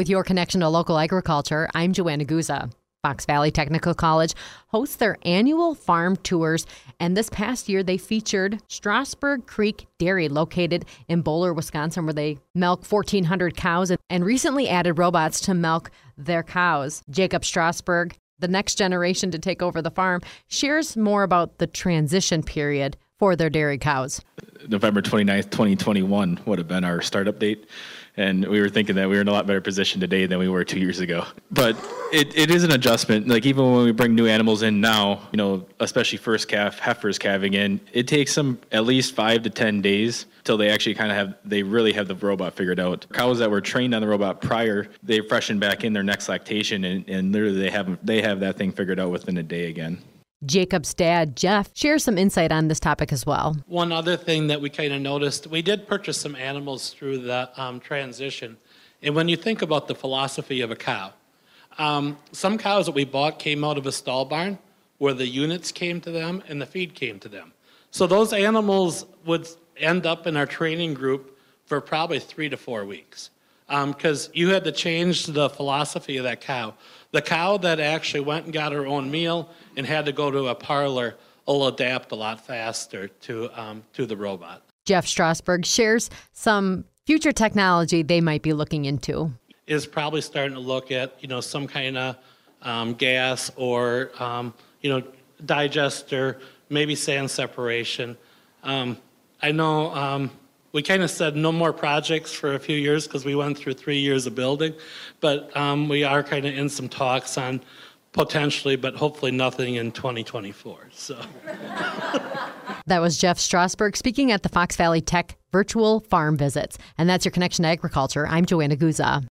With your connection to local agriculture, I'm Joanna Guza. Fox Valley Technical College hosts their annual farm tours, and this past year they featured Strassburg Creek Dairy, located in Bowler, Wisconsin, where they milk 1,400 cows and recently added robots to milk their cows. Jacob Strassburg, the next generation to take over the farm, shares more about the transition period for their dairy cows. November 29th, 2021 would have been our startup date. And we were thinking that we were in a lot better position today than we were two years ago. But it, it is an adjustment. Like even when we bring new animals in now, you know, especially first calf, heifers calving in, it takes them at least five to 10 days till they actually kind of have, they really have the robot figured out. Cows that were trained on the robot prior, they freshen back in their next lactation and, and literally they have, they have that thing figured out within a day again. Jacob's dad, Jeff, shares some insight on this topic as well. One other thing that we kind of noticed, we did purchase some animals through the um, transition. And when you think about the philosophy of a cow, um, some cows that we bought came out of a stall barn where the units came to them and the feed came to them. So those animals would end up in our training group for probably three to four weeks because um, you had to change the philosophy of that cow. The cow that actually went and got her own meal and had to go to a parlor will adapt a lot faster to, um, to the robot. Jeff Strassburg shares some future technology they might be looking into. Is probably starting to look at you know some kind of um, gas or um, you know digester, maybe sand separation. Um, I know um, we kind of said no more projects for a few years because we went through three years of building, but um, we are kind of in some talks on potentially, but hopefully nothing in 2024. So. that was Jeff Strassburg speaking at the Fox Valley Tech virtual farm visits. And that's your connection to agriculture. I'm Joanna Guza.